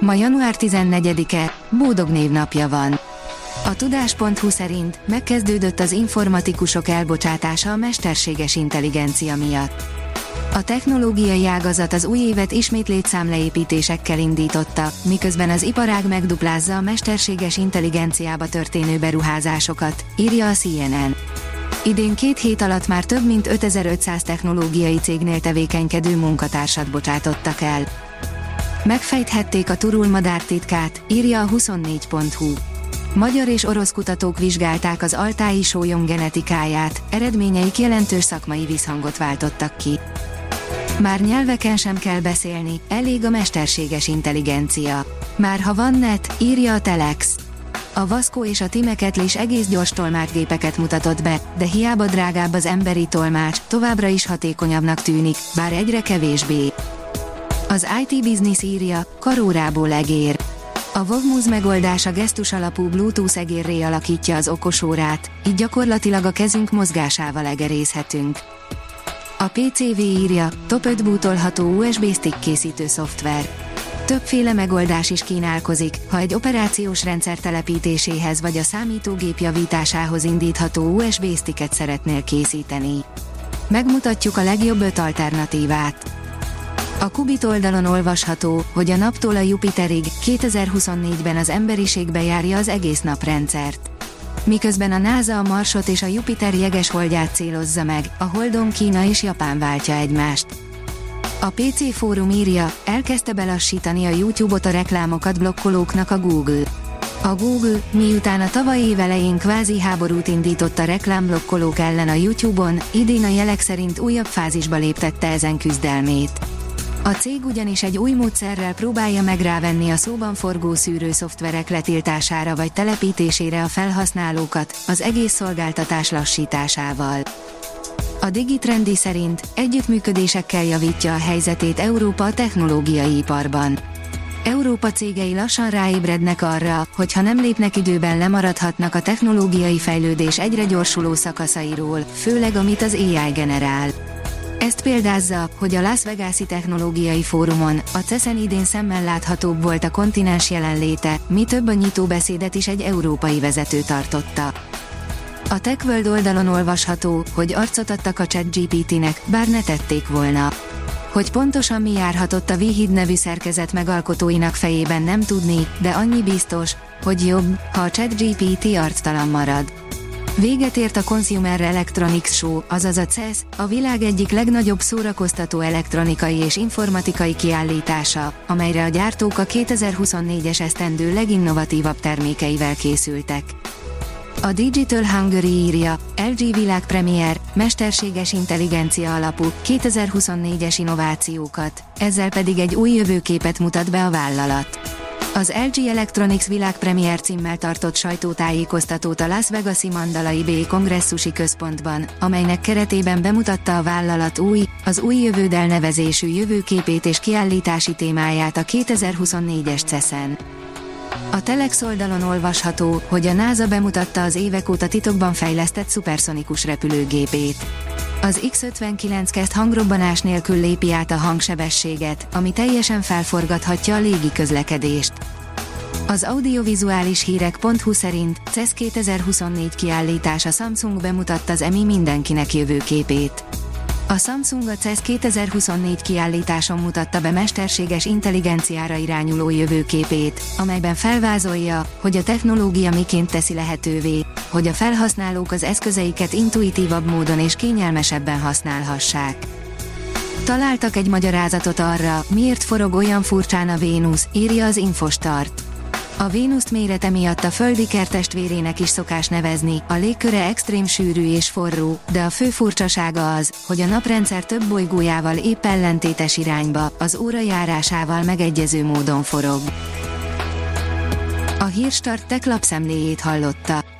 Ma január 14-e, Bódog névnapja van. A tudás.hu szerint megkezdődött az informatikusok elbocsátása a mesterséges intelligencia miatt. A technológiai ágazat az új évet ismét létszámleépítésekkel indította, miközben az iparág megduplázza a mesterséges intelligenciába történő beruházásokat, írja a CNN. Idén két hét alatt már több mint 5500 technológiai cégnél tevékenykedő munkatársat bocsátottak el. Megfejthették a turulmadár titkát, írja a 24.hu. Magyar és orosz kutatók vizsgálták az altái sólyom genetikáját, eredményeik jelentős szakmai visszhangot váltottak ki. Már nyelveken sem kell beszélni, elég a mesterséges intelligencia. Már ha van net, írja a Telex. A Vasco és a Timeket is egész gyors tolmácsgépeket mutatott be, de hiába drágább az emberi tolmács, továbbra is hatékonyabbnak tűnik, bár egyre kevésbé. Az IT Business írja, karórából egér. A Vovmuz megoldás a gesztus alapú Bluetooth egérré alakítja az okosórát, így gyakorlatilag a kezünk mozgásával egerészhetünk. A PCV írja, top 5 bootolható USB stick készítő szoftver. Többféle megoldás is kínálkozik, ha egy operációs rendszer telepítéséhez vagy a számítógép javításához indítható USB sticket szeretnél készíteni. Megmutatjuk a legjobb öt alternatívát. A Kubit oldalon olvasható, hogy a naptól a Jupiterig 2024-ben az emberiség bejárja az egész naprendszert. Miközben a NASA a Marsot és a Jupiter jeges holdját célozza meg, a Holdon Kína és Japán váltja egymást. A PC fórum írja, elkezdte belassítani a YouTube-ot a reklámokat blokkolóknak a Google. A Google, miután a tavalyi év elején kvázi háborút indított a reklámblokkolók ellen a YouTube-on, idén a jelek szerint újabb fázisba léptette ezen küzdelmét. A cég ugyanis egy új módszerrel próbálja meg rávenni a szóban forgó szűrő szoftverek letiltására vagy telepítésére a felhasználókat, az egész szolgáltatás lassításával. A Digitrendi szerint együttműködésekkel javítja a helyzetét Európa a technológiai iparban. Európa cégei lassan ráébrednek arra, hogy ha nem lépnek időben lemaradhatnak a technológiai fejlődés egyre gyorsuló szakaszairól, főleg amit az AI generál. Ezt példázza, hogy a Las Vegas-i Technológiai Fórumon, a CESEN idén szemmel láthatóbb volt a kontinens jelenléte, mi több a nyitóbeszédet is egy európai vezető tartotta. A TechWorld oldalon olvasható, hogy arcot adtak a ChatGPT-nek, bár ne tették volna. Hogy pontosan mi járhatott a Vihid nevű szerkezet megalkotóinak fejében nem tudni, de annyi biztos, hogy jobb, ha a ChatGPT arctalan marad. Véget ért a Consumer Electronics Show, azaz a CES, a világ egyik legnagyobb szórakoztató elektronikai és informatikai kiállítása, amelyre a gyártók a 2024-es esztendő leginnovatívabb termékeivel készültek. A Digital Hungary írja, LG világpremier, mesterséges intelligencia alapú, 2024-es innovációkat, ezzel pedig egy új jövőképet mutat be a vállalat. Az LG Electronics világpremier címmel tartott sajtótájékoztatót a Las Vegas-i Mandalai Bay kongresszusi központban, amelynek keretében bemutatta a vállalat új, az új jövődel nevezésű jövőképét és kiállítási témáját a 2024-es CESZEN. A Telex oldalon olvasható, hogy a NASA bemutatta az évek óta titokban fejlesztett szuperszonikus repülőgépét. Az X-59 kezd hangrobbanás nélkül lépi át a hangsebességet, ami teljesen felforgathatja a légi közlekedést. Az audiovizuális hírek.hu szerint CES 2024 kiállítása Samsung bemutatta az EMI mindenkinek jövőképét. A Samsung a CES 2024 kiállításon mutatta be mesterséges intelligenciára irányuló jövőképét, amelyben felvázolja, hogy a technológia miként teszi lehetővé, hogy a felhasználók az eszközeiket intuitívabb módon és kényelmesebben használhassák. Találtak egy magyarázatot arra, miért forog olyan furcsán a Vénusz, írja az Infostart. A Vénuszt mérete miatt a földi kertestvérének is szokás nevezni, a légköre extrém sűrű és forró, de a fő furcsasága az, hogy a naprendszer több bolygójával épp ellentétes irányba, az óra járásával megegyező módon forog. A Hírstart tech lapszemléjét hallotta.